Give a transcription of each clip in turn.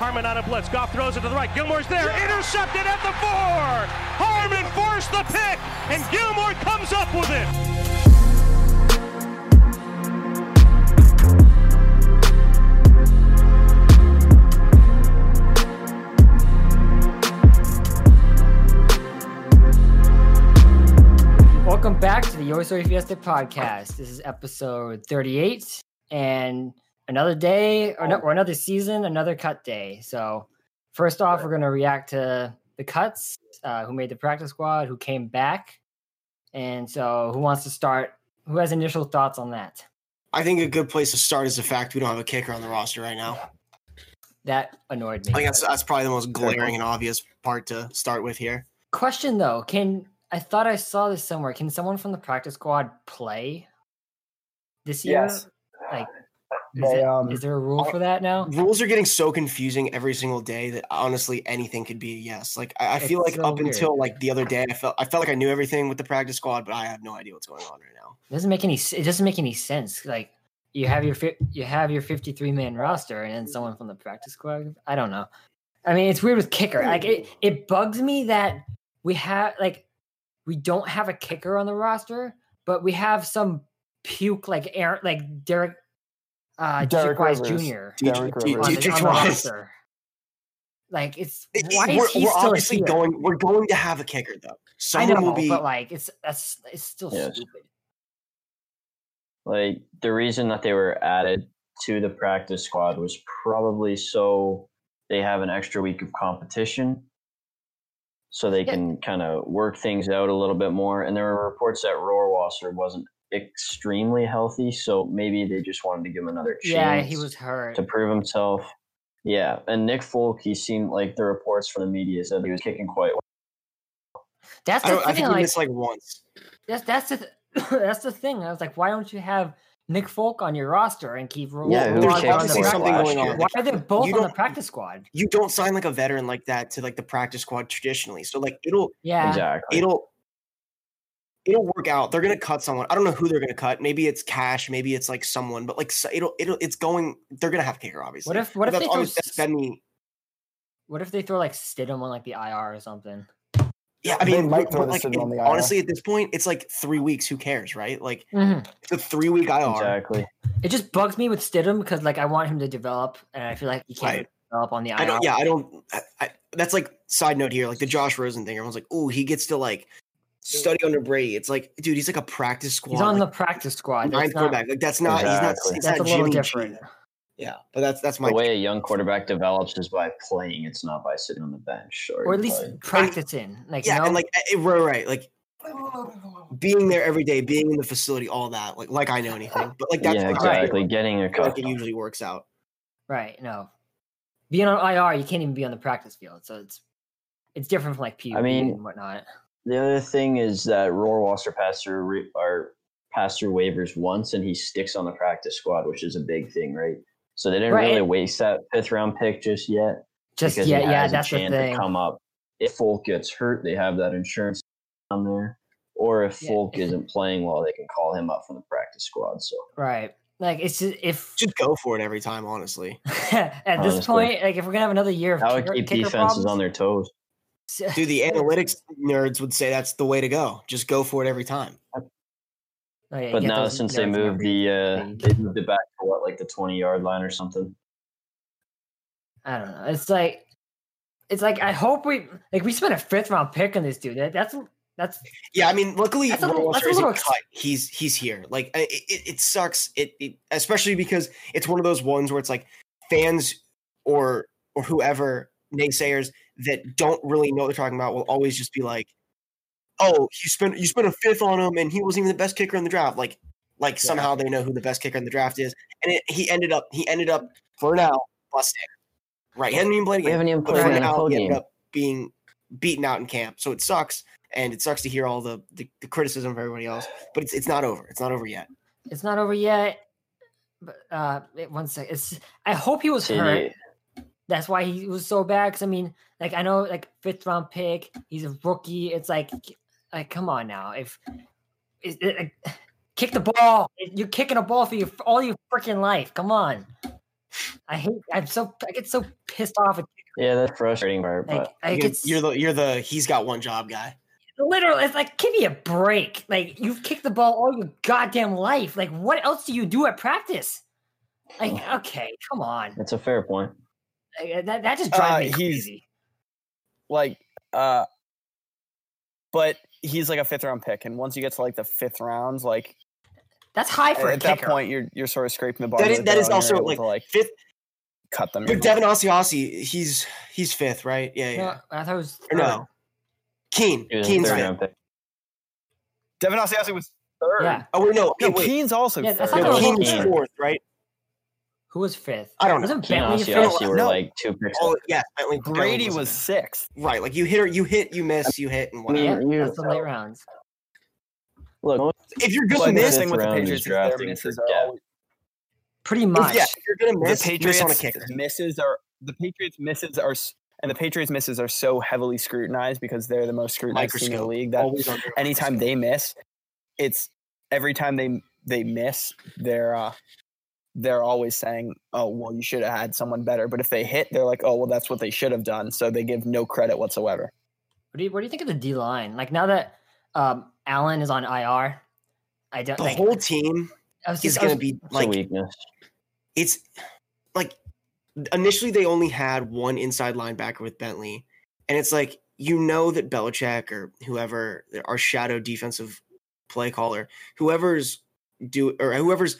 Harmon on a blitz. Goff throws it to the right. Gilmore's there. Intercepted at the four. Harmon forced the pick, and Gilmore comes up with it. Welcome back to the Your Story Fiesta podcast. This is episode 38 and another day or, no, or another season, another cut day. So, first off, we're going to react to the cuts, uh, who made the practice squad, who came back. And so, who wants to start? Who has initial thoughts on that? I think a good place to start is the fact we don't have a kicker on the roster right now. That annoyed me. I think that's, that's probably the most glaring and obvious part to start with here. Question though, can I thought I saw this somewhere? Can someone from the practice squad play this year? Yes. Like, is, They, it- um, is there a rule for that now? Rules are getting so confusing every single day that honestly anything could be a yes. Like I, I feel like so up weird. until like the other day, I felt I felt like I knew everything with the practice squad, but I have no idea what's going on right now. It doesn't make any. It doesn't make any sense. Like you have your fi- you have your fifty three man roster, and then someone from the practice squad. I don't know. I mean, it's weird with kicker. Like it, it bugs me that we have like we don't have a kicker on the roster, but we have some puke like Aaron, like Derek, uh, Derek Wise Rivers. Jr. Derek D- Rivers. on, Deatrich the, on Wise. Like it's It- it- why we're, he we're still obviously here? going. We're going to have a kicker though. I Someone know, will be. but like it's that's it's still Yes. stupid. Like the reason that they were added to the practice squad was probably so they have an extra week of competition, so they Yeah. can kind of work things out a little bit more. And there were reports that Rohrwasser wasn't extremely healthy, so maybe they just wanted to give him another chance. Yeah, he was hurt. to prove himself. Yeah, and Nick Folk, he seemed like the reports from the media said he was kicking quite well. That's I, the don't, I think we like, missed like once. That's that's the th- that's the thing. I was like, why don't you have Nick Folk on your roster and keep Ro- Yeah, who there's Rohrwasser kicked on the obviously for practice- us something going on. Why are they both You on the don't- practice squad? You don't sign like a veteran like that to like the practice squad traditionally. So like it'll Yeah, Exactly. it'll it'll work out. They're gonna cut someone. I don't know who they're gonna cut. Maybe it's Cash. Maybe it's like someone. But like it'll it'll it's going. They're gonna have kicker, obviously. What if what if that's they throw always that's S- me. what if they throw like Stidham on like the IR or something? Yeah, I mean, might throw like, Stidham on it- the honestly, at this point, it's like three weeks. Who cares, right? Like Mhm. it's a three week IR. Exactly. It just bugs me with Stidham because like I want him to develop, and I feel like he can't Right. develop on the IR. I don't. Yeah, I don't. I, I, that's like side note here, like the Josh Rosen thing. Everyone's like, "Oh, he gets to like study under Brady." It's like, dude, he's like a practice squad. He's on like, the practice squad. ninth That's not, quarterback. Like that's not. Exactly. He's that's not. a He's little Jimmy G. different. Yeah, but that's that's my. the way a young quarterback develops is by playing. It's not by sitting on the bench or, Or at least by- practicing. Like yeah, you know? and like eh, right, right, like being there every day, being in the facility, all that. Like, like I know anything, but like that's yeah, like, exactly. Getting a I feel like it usually works out. right? No, being on IR, you can't even be on the practice field, so it's it's different from like PUP mean, and whatnot. The other thing is that Rohrwasser passed through re- or passed through waivers once, and he sticks on the practice squad, which is a big thing, right? So they didn't Right. really waste that fifth round pick just yet. Just because yeah, he yeah, has that's a the chance thing. to come up. If Folk gets hurt, they have that insurance down there. Or if Yeah. Folk isn't playing well, they can call him up from the practice squad. So Right. Like it's just if Just go for it every time, honestly. at this point, like if we're gonna have another year of that would keep defenses problems, on their toes. Dude, the analytics nerds would say that's the way to go. Just go for it every time. Oh, yeah, But now since they moved the uh, they moved it back to what like the twenty yard line or something. I don't know. It's like it's like I hope we like we spent a fifth round pick on this dude. That, that's that's Yeah, I mean, luckily That's a little- that's a little ex- cut. He's he's here. Like it, it, it sucks. It, it especially because it's one of those ones where it's like fans or or whoever naysayers that don't really know what they're talking about will always just be like, "Oh, you spent you spent a fifth on him, and he wasn't even the best kicker in the draft." Like like Yeah. somehow they know who the best kicker in the draft is, and it, he ended up he ended up for now busting. Right, he hadn't even played a We game. haven't even But played for an now, he ended game. up being beaten out in camp. So it sucks, and it sucks to hear all the, the, the criticism of everybody else. But it's it's not over. It's not over yet. it's not over yet. But uh wait, one sec. It's I hope he was See, hurt. They- That's why he was so bad. Cause I mean, like I know like fifth round pick, he's a rookie. It's like like come on now. If it, it, like, kick the ball. You're kicking a ball for your all your freaking life. Come on. I hate I'm so I get so pissed off. At, Yeah, that's frustrating part, like, but like You're, you're the you're the he's got one job guy. literally it's like give me a break. Like you've kicked the ball all your goddamn life. Like what else do you do at practice? Like okay, come on. That's a fair point. Like, that that just drives Uh, me he's- crazy. like uh but he's like a fifth round pick and once you get to like the fifth rounds like That's high for a. at a that kicker. point you're you're sort of scraping the bar That is that is also like, like fifth. cut them But Devin Asiasi, he's he's fifth, right? Yeah, yeah. No, I thought it was Or third. no, Keene, He Keene's fifth. pick. Devin Asiasi was third Yeah. Oh wait, no, no wait, wait. Keene's also Yeah, third not No, the Keene whole was Keene. fourth, right? Who was fifth? I don't know. Wasn't Keene Bentley and fifth? Asiasi were No. like two picks. Oh yeah, Bentley, Brady was fifth. sixth right. Like you hit or you hit, you miss, you hit, and mean, whatever. Yeah, you- that's the late rounds. Look, if you're but gonna the miss, thing with the round is Patriots is their drafting misses for are depth. always, Pretty much. yeah, if you're gonna the miss, miss on a Patriots kicker. misses are the Patriots misses are s- and the Patriots misses are so heavily scrutinized because they're the most scrutinized team in the Microscope. league that Always under a anytime they miss, it's every time they they miss, they're uh they're always saying, "Oh, well, you should have had someone better." But if they hit, they're like, "Oh, well, that's what they should have done." So they give no credit whatsoever. What do you What do you think of the D line? Like now that um, Allen is on IR, I don't. the like, whole team I was is gonna be like weakness. it's like initially they only had one inside linebacker with Bentley, and it's like you know that Belichick or whoever our shadow defensive play caller, whoever's do or whoever's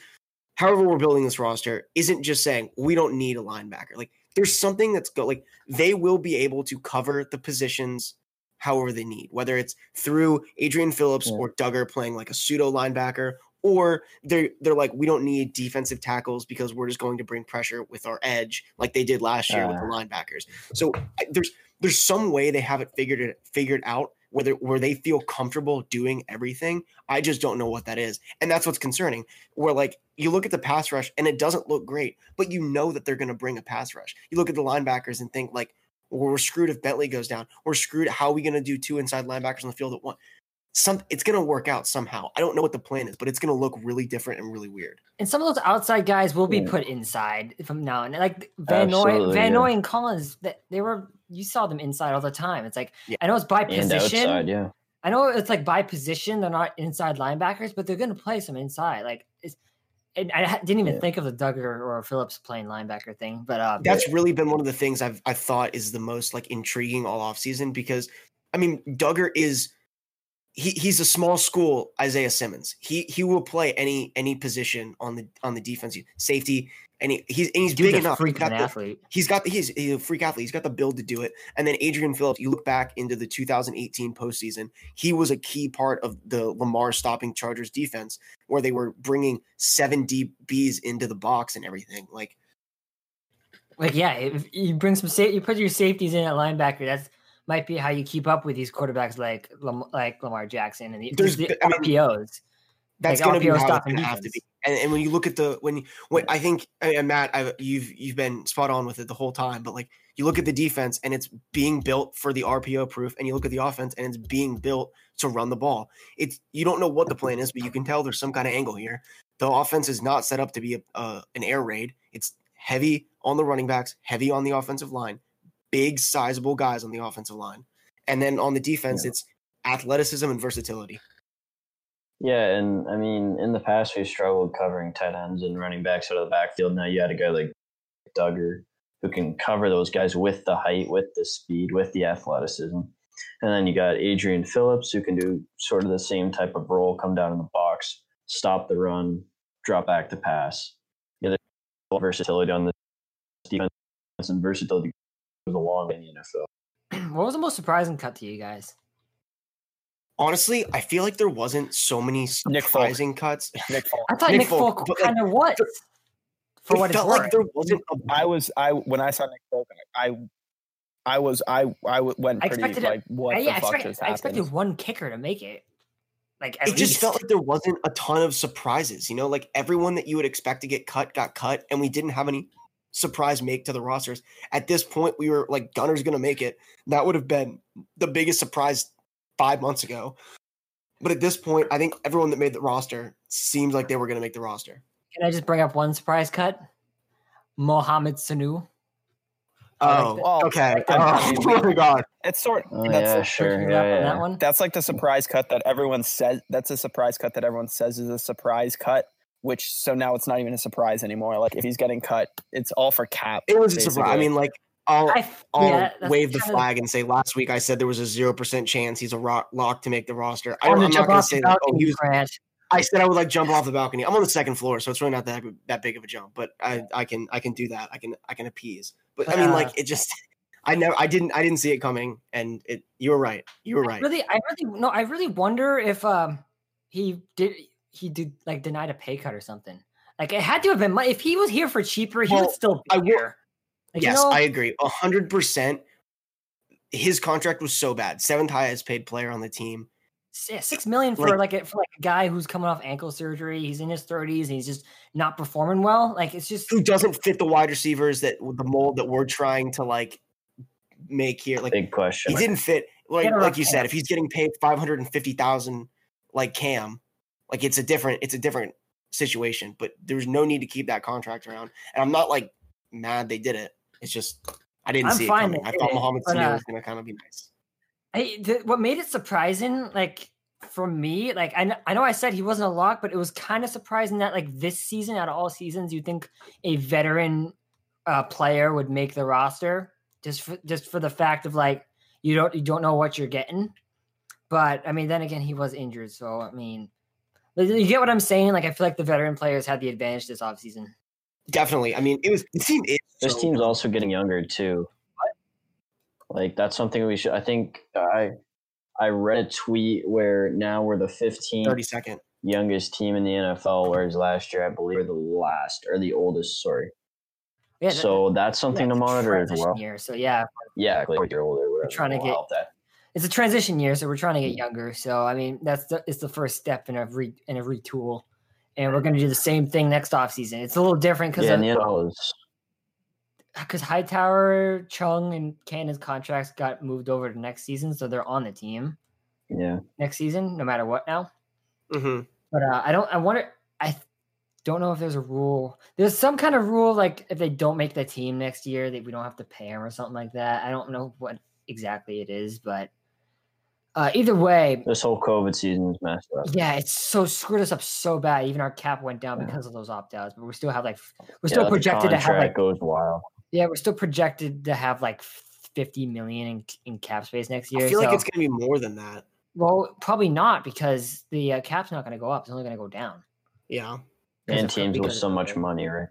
however we're building this roster isn't just saying we don't need a linebacker. Like there's something that's go like they will be able to cover the positions however they need, whether it's through Adrian Phillips Yeah. or Dugger playing like a pseudo linebacker, or they're they're like we don't need defensive tackles because we're just going to bring pressure with our edge like they did last year with the ah. linebackers. So there's there's some way they have it figured it figured out whether where they feel comfortable doing everything. I just don't know what that is, and that's what's concerning. Where like you look at the pass rush and it doesn't look great, but you know that they're going to bring a pass rush. You look at the linebackers and think like, well, we're screwed if Bentley goes down. We're screwed. How are we going to do two inside linebackers on the field at one? Some it's going to work out somehow. I don't know what the plan is, but it's going to look really different and really weird. and some of those outside guys will be Yeah. put inside from now and like Van Noy, Absolutely, Van yeah. Noy and Collins. That they were you saw them inside all the time. It's like Yeah. I know it's by position. outside, yeah. I know it's like by position. They're not inside linebackers, but they're going to play some inside. Like it's. And I didn't even Yeah. think of the Dugger or Phillips playing linebacker thing, but uh, That's really been one of the things I've I thought is the most like intriguing all off season because I mean Dugger is he he's a small school Isaiah Simmons. He he will play any any position on the on the defense safety and he, he's and he's dude's big a enough. freak He's got the- athlete. he's got the he's, he's a freak athlete. He's got the build to do it. And then Adrian Phillips, you look back into the 2018 postseason, he was a key part of the Lamar stopping Chargers defense, where they were bringing seven DBs into the box and everything. Like Like, yeah, if you bring some sa- you put your safeties in at linebacker. That's might be how you keep up with these quarterbacks like Lam- like Lamar Jackson and the, There's the I mean, RPOs. that's Like, going to be how it's going to have to be. And, and when you look at the when when I think and Matt, I, you've you've been spot on with it the whole time. But like you look at the defense and it's being built for the RPO proof, and you look at the offense and it's being built to run the ball. It's you don't know what the plan is, but you can tell there's some kind of angle here. The offense is not set up to be a, uh, an air raid. It's heavy on the running backs, heavy on the offensive line, big sizable guys on the offensive line, and then on the defense, Yeah. it's athleticism and versatility. Yeah, and I mean, in the past, we've struggled covering tight ends and running backs out of the backfield. Now you had a guy like Dugger who can cover those guys with the height, with the speed, with the athleticism. And then you got Adrian Phillips who can do sort of the same type of role, come down in the box, stop the run, drop back to pass. Yeah, there's versatility on the defense and versatility goes along in the NFL. what was the most surprising cut to you guys? Honestly, I feel like there wasn't so many Nick Folk. surprising cuts. Nick Folk. I thought Nick Nick, Folk, Folk but, like, kind of was. For it what it's felt worth. like there wasn't a I was I when I saw Nick Folk, I I was I I went I pretty expected it- like what I, the yeah, I, fuck expect- just I expected one kicker to make it. Like at it just felt like there wasn't a ton of surprises. You know, like everyone that you would expect to get cut got cut, and we didn't have any surprise make to the rosters. At this point, we were like, Gunner's going to make it. That would have been the biggest surprise five months ago. But at this point, I think everyone that made the roster seems like they were going to make the roster. Can I just bring up one surprise cut? Mohamed Sanu. I Oh, like okay. I like that. Oh my god. It's sort. Oh, that's yeah, like- sure. Picking Yeah, on yeah. that one. That's like the surprise cut that everyone says. That's a surprise cut that everyone says is a surprise cut. Which so now it's not even a surprise anymore. Like if he's getting cut, it's all for cap. It was a surprise. I mean, like, I'll I, I'll yeah, wave the kind of- flag and say last week I said there was a zero percent chance he's a rock, lock to make the roster. I On don't, the I'm not going to say that. Oh, he was. Grant. I said I would like jump off the balcony. I'm on the second floor, so it's really not that that big of a jump. But I I can I can do that. I can I can appease. But I mean, Uh, like, it just. I never. I didn't. I didn't see it coming, and it. You were right. You were right. Really, I really no. I really wonder if um he did he did like denied a pay cut or something. Like it had to have been. mon- If he was here for cheaper, he Well, would still be I will- here. Like, you yes, know, I agree. A hundred percent. His contract was so bad. Seventh highest paid player on the team. yeah, six million for like- like a, for like a guy who's coming off ankle surgery. He's in his thirties and he's just not performing well. Like it's just who doesn't fit the wide receivers that the mold that we're trying to like make here. Like Big question. he didn't fit. Like like rough you said, if he's getting paid five hundred and fifty thousand, like Cam, like it's a different it's a different situation. But there's no need to keep that contract around. And I'm not like mad they did it. It's just I didn't I'm see it coming. I thought Mohamed Sanu uh, was gonna kind of be nice. I, the, what made it surprising, like for me, like I, kn- I know I said he wasn't a lock, but it was kind of surprising that like this season, out of all seasons, you think a veteran uh, player would make the roster just for, just for the fact of like you don't you don't know what you're getting. But I mean, then again, he was injured, so I mean, you get what I'm saying. Like I feel like the veteran players had the advantage this offseason. Definitely. I mean, it was the team is This so team's also getting younger too. Like that's something we should. I think I I read a tweet where now we're the 15th 30 second. youngest team in the NFL, whereas last year I believe we're the last or the oldest. Sorry. Yeah, that- so that's something yeah, to monitor as well. Year, so yeah, Yeah, like you're older. Whatever. trying to will get- that. It's a transition year, so we're trying to get younger. So I mean, that's the, it's the first step in a re, in a retool, and we're going to do the same thing next off season. It's a little different because Yeah, and the is because Hightower, Chung, and Cannon's contracts got moved over to next season, so they're on the team yeah. next season, no matter what now. hmm But uh, I don't. I wonder. I don't know if there's a rule. There's some kind of rule like if they don't make the team next year, that we don't have to pay them or something like that. I don't know what exactly it is, but uh, either way, This whole COVID season is messed up. Yeah, it's so screwed us up so bad. Even our cap went down Yeah. because of those opt outs, but we still have like we're Yeah, still the projected to have contract like goes wild. yeah, we're still projected to have like fifty million in, in cap space next year. I feel like it's gonna be more than that. well, probably not because the uh, cap's not going to go up; it's only going to go down. Yeah. And teams with so much money, right?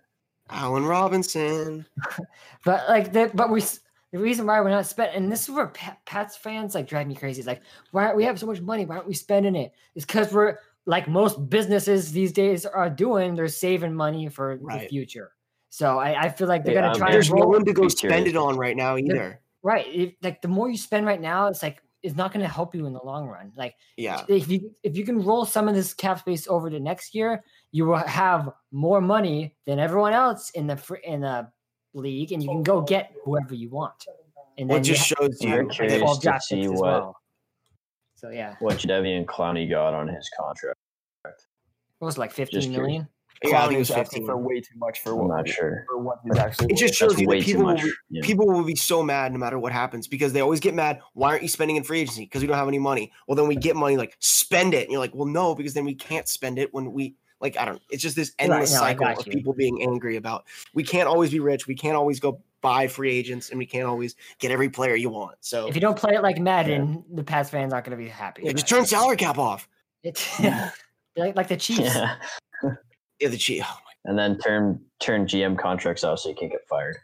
Allen Robinson. But like the but we s- the reason why we're not spending and this is where Pat, Pats fans like drive me crazy. It's like why aren't we have so much money? Why aren't we spending it? It's because we're like most businesses these days are doing. They're saving money for the future. So I, I feel like they're Yeah, gonna I'm try um, and There's no one to go spend it on right now either. right. If, like the more you spend right now, it's like it's not going to help you in the long run. Like Yeah. if you if you can roll some of this cap space over to next year, you will have more money than everyone else in the in the league, and you can go get whoever you want. And Well, it just ha- shows I'm you very curious to see what well. So yeah, what Jadeveon Clowney got on his contract. what was it, like fifteen Just million? Yeah, I Clowney think it was was asking 15. for way too much for I'm what not sure. for what he's actually. It just shows That's you way that too people will, be, Yeah. people will be so mad no matter what happens because they always get mad. Why aren't you spending in free agency? Because we don't have any money. Well, then we get money, like spend it. And you're like, well, no, because then we can't spend it when we like. I don't. It's just this Right, endless no, cycle of people being angry about. We can't always be rich. We can't always go buy free agents, and we can't always get every player you want. So If you don't play it like Madden, the Pats fans aren't going to be happy. yeah, about just turn salary cap off. It's like like the Chiefs. Yeah. Yeah, the cheat. Oh, And then turn turn GM contracts out so you can't get fired.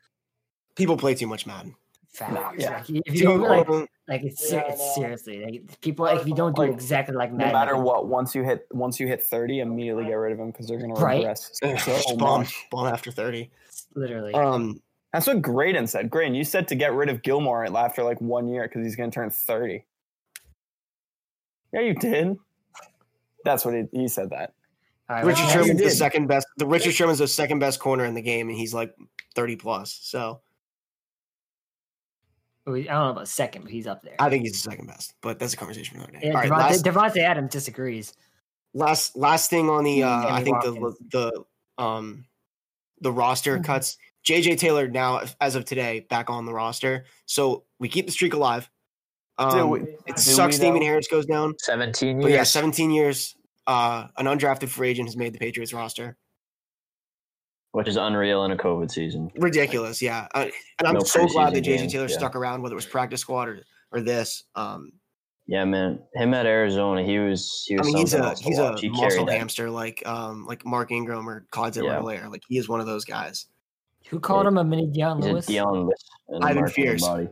people play too much Madden. Facts. Yeah. Like, if you don't like, like it's, ser- it's seriously like people like if you don't do Like, exactly like No Madden, matter what, once you hit once you hit thirty, immediately get rid of him because they're going to Right. regress so just bomb, bomb after thirty. literally. Um, That's what Graydon said. Graydon, you said to get rid of Gilmore after like one year because he's going to turn thirty. Yeah, you did. That's what he, he said. That All right, Richard what's Sherman Sherman's the second best. The Richard Sherman's the second best corner in the game, and he's like thirty plus. So Oh, I don't know about second, but he's up there. I think he's the second best. But that's a conversation for another day. Yeah, All right, Davante, last, Davante Adams disagrees. last last thing on the uh, I think the Watkins. the um the roster Mhm. cuts. JJ Taylor now, as of today, back on the roster. So we keep the streak alive. Um, we- it sucks we, Damien? Harris goes down. 17 But yeah, years. 17 years. Uh, an undrafted free agent has made the Patriots roster. Which is unreal in a COVID season. Ridiculous, yeah. Uh, and I'm No so glad that preseason JJ games, Taylor yeah. stuck around, whether it was practice squad or, or this. Um, Yeah, man. Him at Arizona, he was he was. I mean, he's a else to he's a. He muscle carried that. hamster like um like Mark Ingram or Clyde Yeah. Edwards-Helaire. Like he is one of those guys. Who called him a mini Dion He's a Lewis? Dion Lewis Ivan marketing Fierce. body.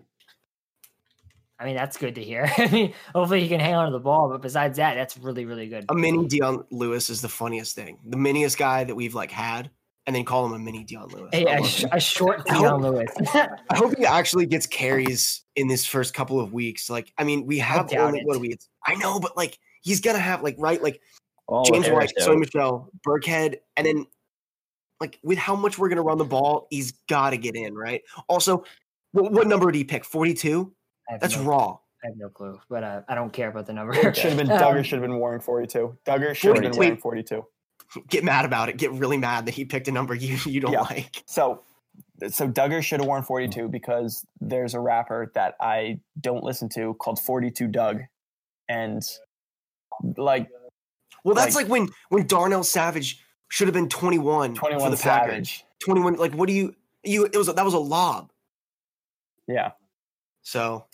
I mean, that's good to hear. I mean, hopefully he can hang on to the ball, but besides that, that's really, really good. A mini Dion Lewis is the funniest thing. The miniest guy that we've like had, and then call him a mini Dion Lewis. Hey, I a, love sh- a short Dion Lewis. I hope he actually gets carries in this first couple of weeks. Like, I mean, we have only it. what are we? It's, I know, but like he's gonna have like right like All James White, out. Sony Michel, Burkhead, and then like with how much we're gonna run the ball, he's got to get in, right? Also, what, what number did he pick? Forty-two. That's no, raw. I have no clue, but uh, I don't care about the number. It should have been Um, Dugger should have been wearing 42. Dugger should have been 42. wearing 42. Get mad about it. Get really mad that he picked a number you you don't Yeah. like. So so Dugger should have worn 42 because there's a rapper that I don't listen to called 42 Dugg. And like Well, that's Like- like, when when Darnell Savage should have been twenty-one. for 21 the Packers. Savage. Twenty-one. Like, what do you? You it was that was a lob. Yeah. So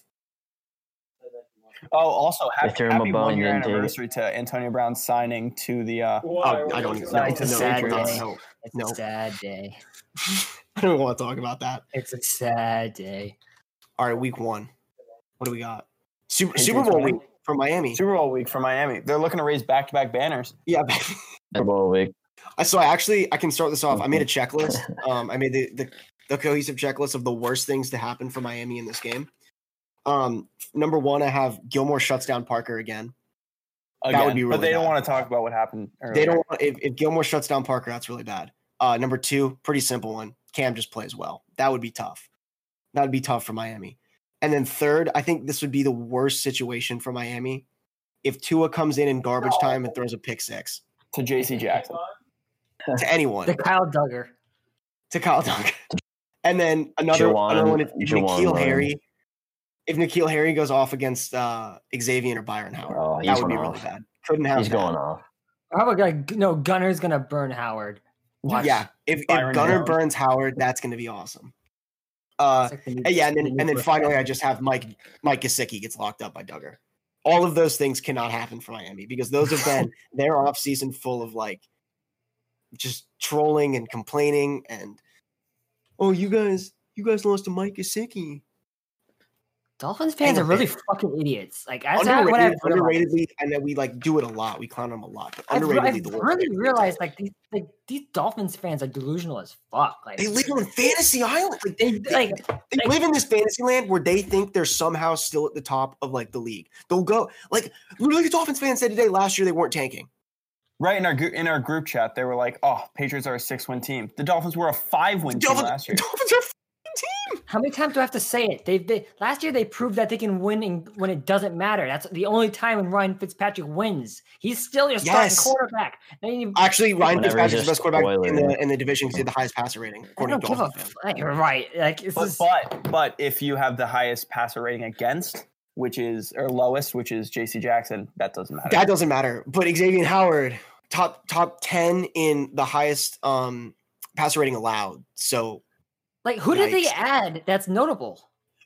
Oh, also happy, threw him a happy one year didn't take it. anniversary to Antonio Brown signing to the uh oh, I don't even know. it's a sad day. no, It's No. a sad day. I don't want to talk about that. It's a sad day. All right, week one. What do we got? Super, Super Bowl week for Miami. Super Bowl week for Miami. They're looking to raise back-to-back banners. Yeah. Super Bowl week. So I actually I can start this off. I made a checklist. Um, I made the, the the cohesive checklist of the worst things to happen for Miami in this game. Um, number one, I have Gilmore shuts down Parker again. Again. would be but really they don't bad. want to talk about what happened earlier. They don't want if, if Gilmore shuts down Parker, that's really bad. Uh, number two, pretty simple one. Cam just plays well. That would be tough. That would be tough for Miami. And then third, I think this would be the worst situation for Miami if Tua comes in in garbage time and throws a pick six to JC Jackson. to anyone. to Kyle Dugger. to Kyle Dugger, And then another Jawan- another one if, if Jawan N'Keal Ryan. Harry if N'Keal Harry goes off against uh, Xavier or Byron Howard, Oh, that would be going really bad. Couldn't have He's that. going off. How about like no Gunner's gonna burn Howard? Watch. Yeah, if, if Gunner Howard. burns Howard, that's going to be awesome. Uh, like new- and yeah, and then and then finally, I just have Mike Mike Gesicki gets locked up by Dugger. All of those things cannot happen for Miami because those have been their off season full of like just trolling and complaining and oh you guys you guys lost to Mike Gesicki. Dolphins fans are Hang on. really fucking idiots. Like that's not what I've Underrated, realized. underratedly, and then we like do it a lot. We clown them a lot, but I've, underratedly, I've the worst. really realized like these like these Dolphins fans are delusional as fuck. Like they live on fantasy island. Like they they, like they live in this fantasy land where they think they're somehow still at the top of like the league. They'll go like literally the Dolphins fans said today last year they weren't tanking. Right in our gr- in our group chat, they were like, "Oh, Patriots are a six-win team. The Dolphins were a five-win team last year." Dolphins are a f***ing team. How many times do I have to say it? They've they last year they proved that they can win in, when it doesn't matter. That's the only time when Ryan Fitzpatrick wins. He's still your starting Yes. quarterback. Then you, Actually, Ryan Whenever Fitzpatrick's the best quarterback in the in the division because he had the highest passer rating I according don't to give a Dolphins fans. f- like, you're right. Like this But, is but but if you have the highest passer rating against, which is or lowest, which is J.C. Jackson, that doesn't matter. That doesn't matter. But Xavier Howard, top top ten in the highest um passer rating allowed. So like who did they add? That's notable.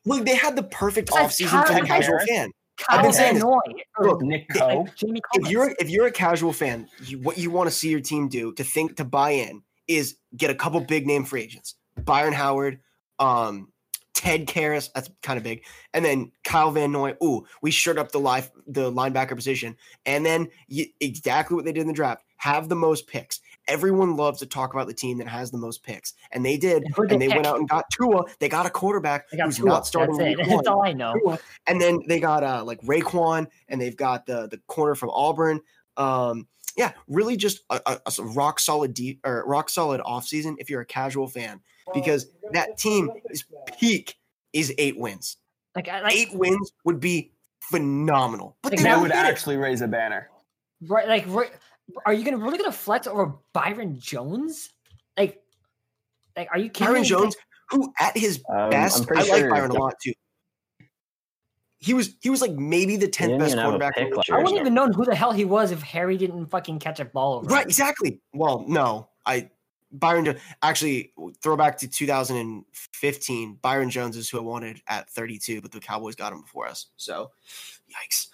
look, they had the perfect Besides offseason for Kyle the casual fan. Kyle been saying Van this. Noy, Look, Nick they- Coe. like, Jamie if you're if you're a casual fan, you, what you want to see your team do to think to buy in is get a couple big name free agents, Byron Howard, um, Ted Karras, that's kind of big, and then Kyle Van Noy. Ooh, we shirt up the life the linebacker position, and then you, exactly what they did in the draft: have the most picks. Everyone loves to talk about the team that has the most picks, and they did. And who'd And they they went out and got Tua. They got a quarterback they got who's two not starting. That's it. week That's all I know. Tua. And then they got uh like Raekwon, and they've got the the corner from Auburn. Um, yeah, really just a, a- a s- rock solid deep or rock solid offseason if you're a casual fan, because that team is peak is eight wins. Like, I, like Eight wins would be phenomenal. But Like, they That that would get it. actually raise a banner. right, like, right, are you gonna really gonna flex over Byron Jones? Like, Like, are you kidding Byron me? Jones, who at his Um, best, pretty I like Byron a lot too. He was he was like maybe the tenth best even have a quarterback. in pick the I year. wouldn't even known who the hell he was if Harry didn't fucking catch a ball over. him. Right, exactly. Well, no, I Byron Jo- actually throwback to 2015. Byron Jones is who I wanted at 32, but the Cowboys got him before us. So, yikes.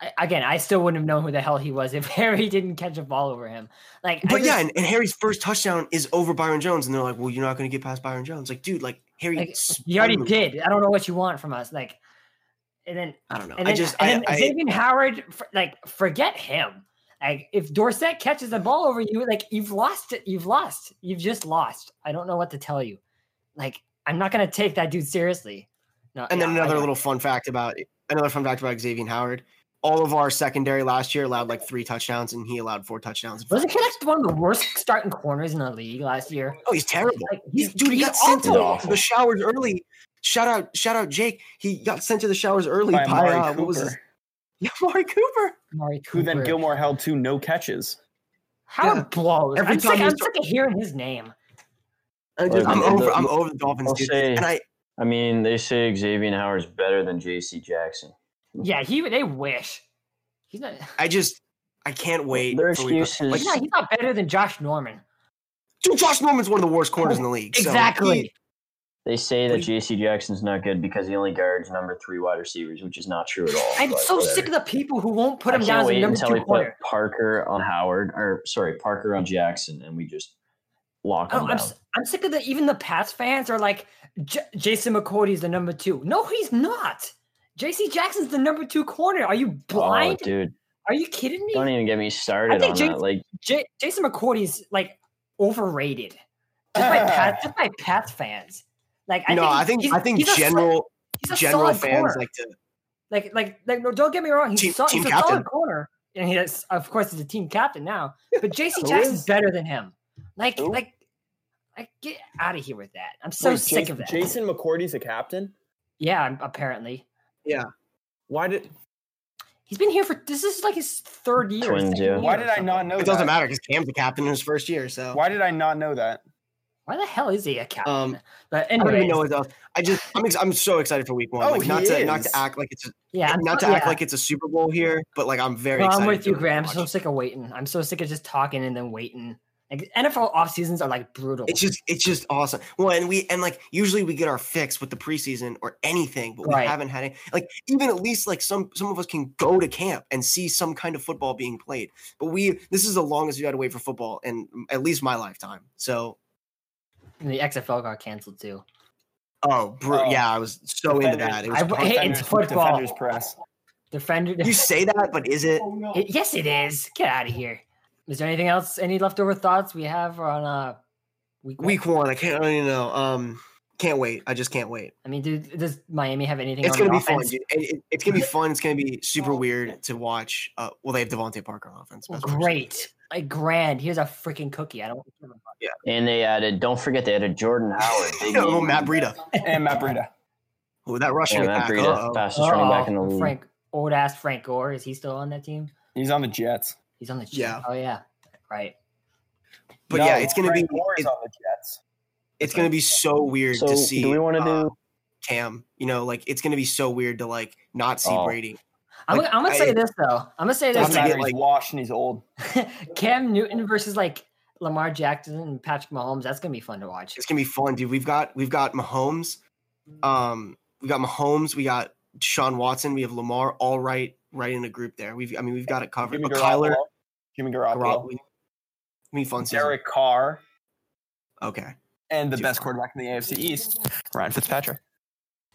I, again, I still wouldn't have known who the hell he was if Harry didn't catch a ball over him. Like, But just- yeah, and, and Harry's first touchdown is over Byron Jones, and they're like, "Well, you're not going to get past Byron Jones." Like, dude, like Harry, like, you already did. I don't know what you want from us. Like, and then I don't know. and I just, and I, then I, Xavier Howard, f- like, forget him. Like, if Dorsett catches the ball over you, like, you've lost it. You've lost. You've just lost. I don't know what to tell you. Like, I'm not gonna take that dude seriously. No, and then I another little fun fact about another fun fact about Xavier Howard. All of our secondary last year allowed like three touchdowns, and he allowed four touchdowns. Wasn't he like one of the worst starting corners in the league last year? Oh, he's terrible. Like, He's, he's, dude, he he's got sent to the, the showers early. Shout out, shout out, Jake. He got sent to the showers early By by, uh, what was his? Cooper, Yeah, Amari Cooper. Amari who then Gilmore held to no catches. Howard Yeah. blows. Every I'm, time sick, I'm start- sick of hearing his name. I just, Look, I'm over. the- I'm over the Dolphins, I'll dude. say- and I, I mean, they say Xavier Howard's better than J.C. Jackson. Yeah, he they wish. He's not. I just, I can't wait. Their for week- excuses. Like, He's not, he's not better than Josh Norman. dude, Josh Norman's one of the worst corners in the league. so Exactly. he- They say that J.C. Jackson's not good because he only guards number three wide receivers, which is not true at all. I'm so whatever. sick of the people who won't put I him can't down as a number until two put corner. Parker on Howard, or sorry, Parker on Jackson, and we just lock I him don't- I'm, down. s- I'm sick of the even the Pats fans are like J- Jason McCourty's the number two. No, he's not. J.C. Jackson's the number two corner. Are you Oh, blind? dude, Are you kidding me? don't even get me started think on J- that. Like, J- Jason McCourty's like overrated. Just by Pats, just by Pats fans. Like I no, think I think he's- I think he's a general he's a general solid fans corner. like to. like like like no, don't get me wrong, he's, Team- sol- team he's a solid corner, and he is, of course he's a team captain now. But J.C. Who Jackson's is? better than him. Like Who? like like get out of here with that. I'm so Wait, sick Jason, of that. Jason McCourty's a captain. Yeah, I'm- apparently Why did he's been here for this is like his third year. Twins, yeah. Why did I not know It doesn't that? matter because Cam's the captain in his first year. So Why did I not know that? Why the hell is he a captain? Um, but I don't anyway, even know what else. I just I'm ex- I'm so excited for week one. Oh, like not he to not to act like it's a, yeah, not to so- act like it's a Super Bowl here, but like I'm very No, excited. I'm with you, to Graham. I'm so sick of waiting. I'm so sick of just talking and then waiting. Like NFL off seasons are like brutal. It's just it's just awesome. Well, and we and like usually we get our fix with the preseason or anything, but we Right. haven't had it. Like even at least like some some of us can go to camp and see some kind of football being played. But we this is the longest we had to wait for football in at least my lifetime. So And the XFL got canceled too. oh, br- Oh. yeah, I was so into that. It was I- fun. Hey, it's football. Defenders press. Defender. you say that, but is it? It- yes, it is. Get out of here. Is there anything else? Any leftover thoughts we have on uh week one? Week one, I can't. I don't even know. Um, can't wait. I just can't wait. I mean, dude, does Miami have anything? It's on gonna be offense? fun, dude. It- it- it's gonna be fun. It's gonna be super weird to watch. Uh, well, they have DeVante Parker on offense. Best player. Great, like grand. Here's a freaking cookie. I don't. Yeah. And they added, don't forget they added Jordan Howard. Big Yeah, well. Matt Breida. And Matt Breida. Oh, that rushing Yeah, Matt attack. Breida, uh-oh. fastest running back in the Uh-oh, league. Frank, old ass Frank Gore. Is he still on that team? He's on the Jets. He's on the Jets. Yeah. Oh yeah, right. But No, yeah, it's gonna Frank be Gore it- on the Jets. it's gonna be so weird So to see. do we want to uh, do? Cam? You know, like it's gonna be so weird to like not see Oh. Brady. I'm, Like, gonna- I'm gonna say I- this though. I'm gonna say Have this. Doesn't to matter. get, he's like- washed and he's old. Cam Newton versus like Lamar Jackson and Patrick Mahomes. That's gonna be fun to watch. It's gonna be fun, dude. We've got we've got Mahomes, um, we got Mahomes, we got Sean Watson, we have Lamar, all right, right in a group there. We've I mean we've got it covered. But Kyler, Garoppolo. Jimmy Garoppolo. Garoppolo, we, we fun season. Derek Carr. Okay. And the Dude. best quarterback in the AFC East, Ryan Fitzpatrick.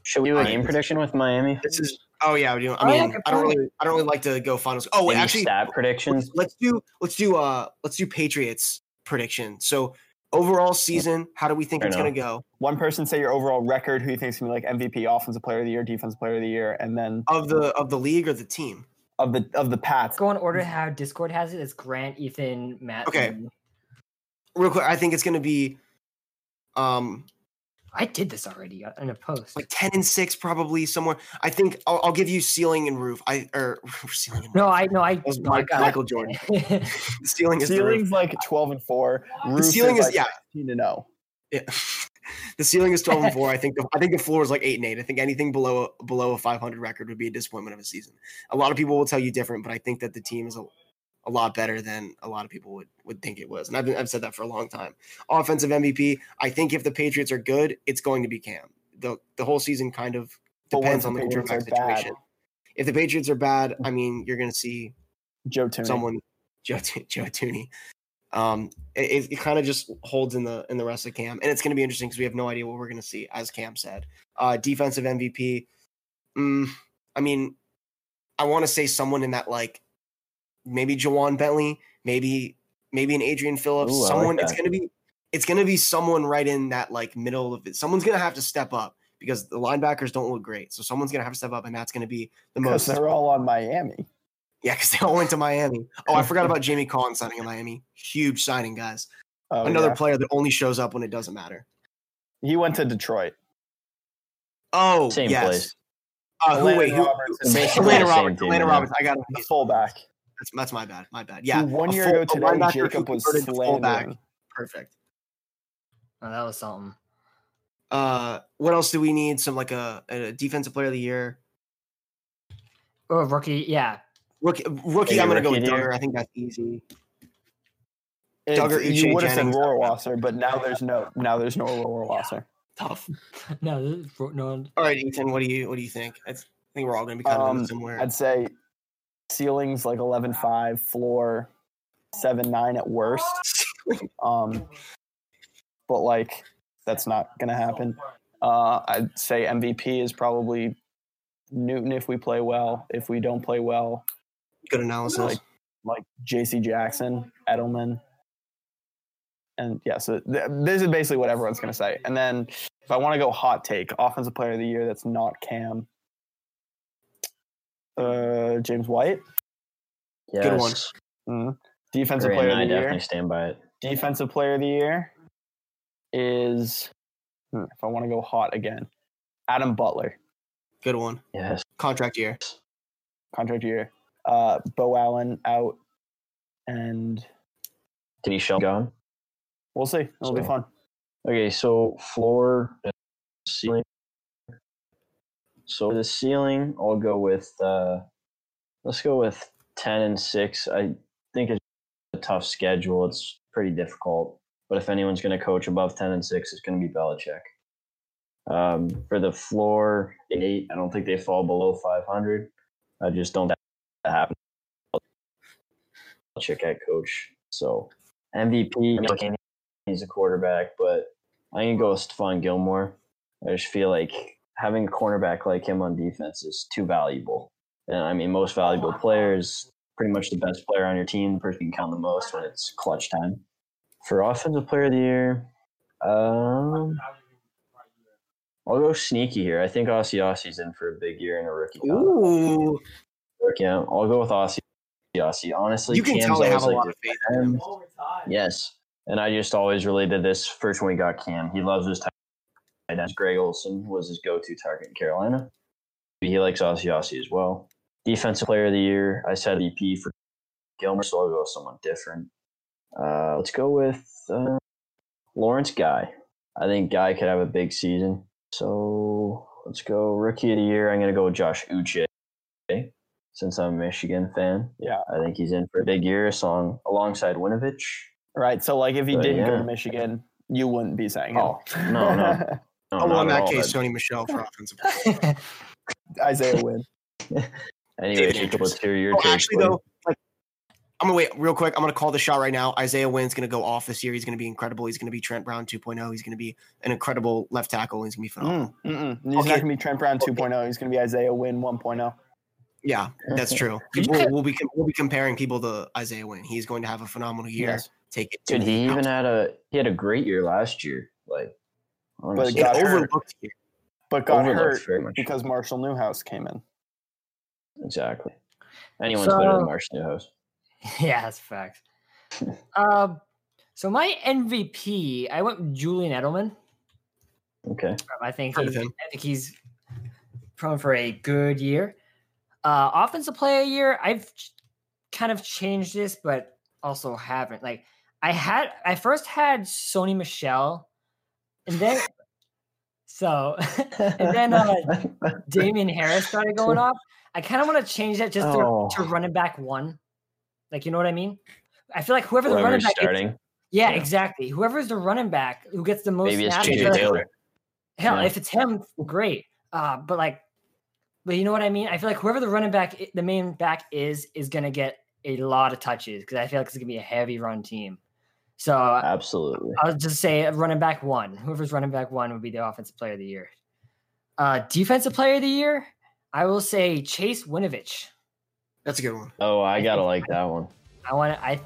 Should we do a game prediction with Miami? This is oh yeah, we do. I Oh, yeah, mean, I don't really I don't really like to go finals. Oh wait, Any actually stat predictions? let's, let's do let's do uh let's do Patriots prediction. So overall season, how do we think Fair it's gonna go? One person say your overall record, who you think is gonna be like MVP, offensive player of the year, defensive player of the year, and then Of the of the league or the team? Of the of the Pats. Go in order how Discord has it. It's Grant, Ethan, Matt. Okay. and- Real quick, I think it's gonna be um I did this already uh, in a post. like 10 and 6 probably somewhere. I think I'll, I'll give you ceiling and roof. I or ceiling and roof. no, I no, I. That was no, Mike- Michael Jordan. Ceiling is the roof. Ceiling's like twelve and four. Roof ceiling is- like yeah. fifteen to oh. zero. Yeah. The ceiling is 12 and 4. I think the, I think the floor is like 8 and 8. I think anything below below a 500 record would be a disappointment of a season. A lot of people will tell you different, but I think that the team is a, a lot better than a lot of people would would think it was. And I've been, I've said that for a long time. Offensive MVP, I think if the Patriots are good, it's going to be Cam. The the whole season kind of But what depends on the the quarterback are bad? situation. If the Patriots are bad, I mean, you're going to see Joe Tooney. someone Joe, Joe Tooney. Um, it, it kind of just holds in the in the rest of Cam, and it's going to be interesting because we have no idea what we're going to see, as Cam said. Uh, defensive MVP. Mm, I mean, I want to say someone in that like maybe Ja'Whaun Bentley, maybe maybe an Adrian Phillips. Ooh, I like someone it's going to be it's going to be someone right in that like middle of it. Someone's going to have to step up because the linebackers don't look great. So someone's going to have to step up, and that's going to be the most. they're all on Miami. Yeah, because they all went to Miami. Oh, I forgot about Jamie Collins signing in Miami. Huge signing, guys. Oh, Another yeah. player that only shows up when it doesn't matter. He went to Detroit. Oh, Same yes. place. Uh, who, Elandon wait, who? Roberts is Elandon Roberts. team, Elandon yeah. Roberts. I got him. the fullback. That's, that's my bad. My bad. Yeah. Who one year full- ago today, Jacob was converted to fullback. Perfect. Oh, that was something. Uh, what else do we need? Some like a, a defensive player of the year. Or Oh, rookie. Yeah. Rookie, rookie I'm gonna go with of year. Dugger. I think that's easy. It's- Dugger, Uche, you would have said Jennings, Rohrwasser, but now there's no now there's no Rohrwasser. Tough. no, this no. All right, Ethan. What do you what do you think? I think we're all gonna be kind of Um, in somewhere. I'd say ceilings like 11.5, floor seven nine at worst. Um, but like that's not gonna happen. Uh, I'd say MVP is probably Newton if we play well. If we don't play well, Good analysis. like like J.C. Jackson, Edelman, and yeah. So th- this is basically what everyone's gonna say. And then if I want to go hot take, offensive player of the year, that's not Cam. Uh, James White, Yes. Good one. Mhm. defensive Great, player and of I the year. definitely stand by it. defensive player of the year is hmm, if I want to go hot again, Adam Butler, Good one. Yes. Contract year. contract year. Uh, Beau Allen out, and Did he show gone? we'll see. It'll be fun. Okay, so floor ceiling. So the ceiling, I'll go with uh let's go with ten and six. I think it's a tough schedule. It's pretty difficult. But if anyone's gonna coach above ten and six, it's gonna be Belichick. Um, for the floor eight, I don't think they fall below five hundred. I just don't happen. Check head coach. So MVP, he's a quarterback, but I can go with Stephon Gilmore. I just feel like having a cornerback like him on defense is too valuable. And I mean, most valuable players, pretty much the best player on your team, the person you can count the most when it's clutch time. For offensive player of the year, um, I'll go sneaky here. I think Asiasi's in for a big year in a rookie. Ooh, Yeah, I'll go with Ossie Ossie. Honestly, you can Cam's tell they have a lot of faith in him. Yes. And I just always related this first when we got Cam. He loves his tight ends. Greg Olsen was his go to target in Carolina. He likes Asiasi as well. Defensive player of the year, I said EP for Gilmore, so I'll go with someone different. Uh, let's go with uh, Lawrence Guy. I think Guy could have a big season. So let's go rookie of the year. I'm going to go with Josh Uche since I'm a Michigan fan. Yeah. I think he's in for a big year song alongside Winovich. Right. So like if he But, didn't go to Michigan, you wouldn't be saying Oh, it. no, no. No, Oh, well, in that all. case, That- Sony Michel for offensive player. Isaiah Wynn. Anyway, Jacob, let's hear your Oh, take. actually, though, like I'm gonna wait real quick. I'm gonna call the shot right now. Isaiah Wynn's gonna go off this year. He's gonna be incredible. He's gonna be Trent Brown 2.0. He's gonna be an incredible left tackle. He's gonna be phenomenal. Mm. He's Okay. not going to be Trent Brown 2.0. He's going to be Isaiah Wynn oh. 1.0. Yeah, that's true. We'll, we'll be we'll be comparing people to Isaiah Wynn. He's going to have a phenomenal year. Yes. Take it. to Dude, the he even had a he had a great year last year. Like, honestly, got An hurt. overlooked year. But got overlooked hurt very much. because Marshall Newhouse came in. exactly. Anyone's So- better than Marshall Newhouse. yeah, that's a fact. um, so my MVP, I went with Julian Edelman. Okay. I think Heard of he's, him. I think he's prone for a good year. Uh, offensive a year, I've ch- kind of changed this, but also haven't. Like I had, I first had Sony Michel and then so and then uh, Damien Harris started going off. I kind of want to change that just to, Oh. to running back one. Like you know what I mean? I feel like whoever the running Whoever's back is, starting, yeah, Yeah. exactly. Whoever's the running back who gets the most maybe it's snaps, JJ Taylor. Hell, Yeah. if it's him, great. Uh, but like, but you know what I mean? I feel like whoever the running back, the main back is, is gonna get a lot of touches because I feel like it's gonna be a heavy run team. So Absolutely. I'll just say running back one. Whoever's running back one would be the offensive player of the year. Uh, defensive player of the year, I will say Chase Winovich. That's a good one. Oh, I gotta like that one. I want to. I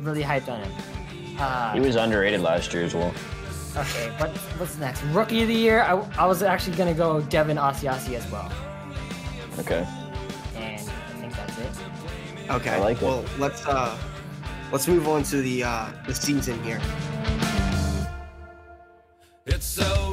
really hyped on him. He Uh, was underrated last year as well. okay, what, what's next? Rookie of the year. I, I was actually gonna go Devin Asiasi as well, Okay. And I think that's it. Okay. Like well, let's uh, let's move on to the uh, the season here. It's so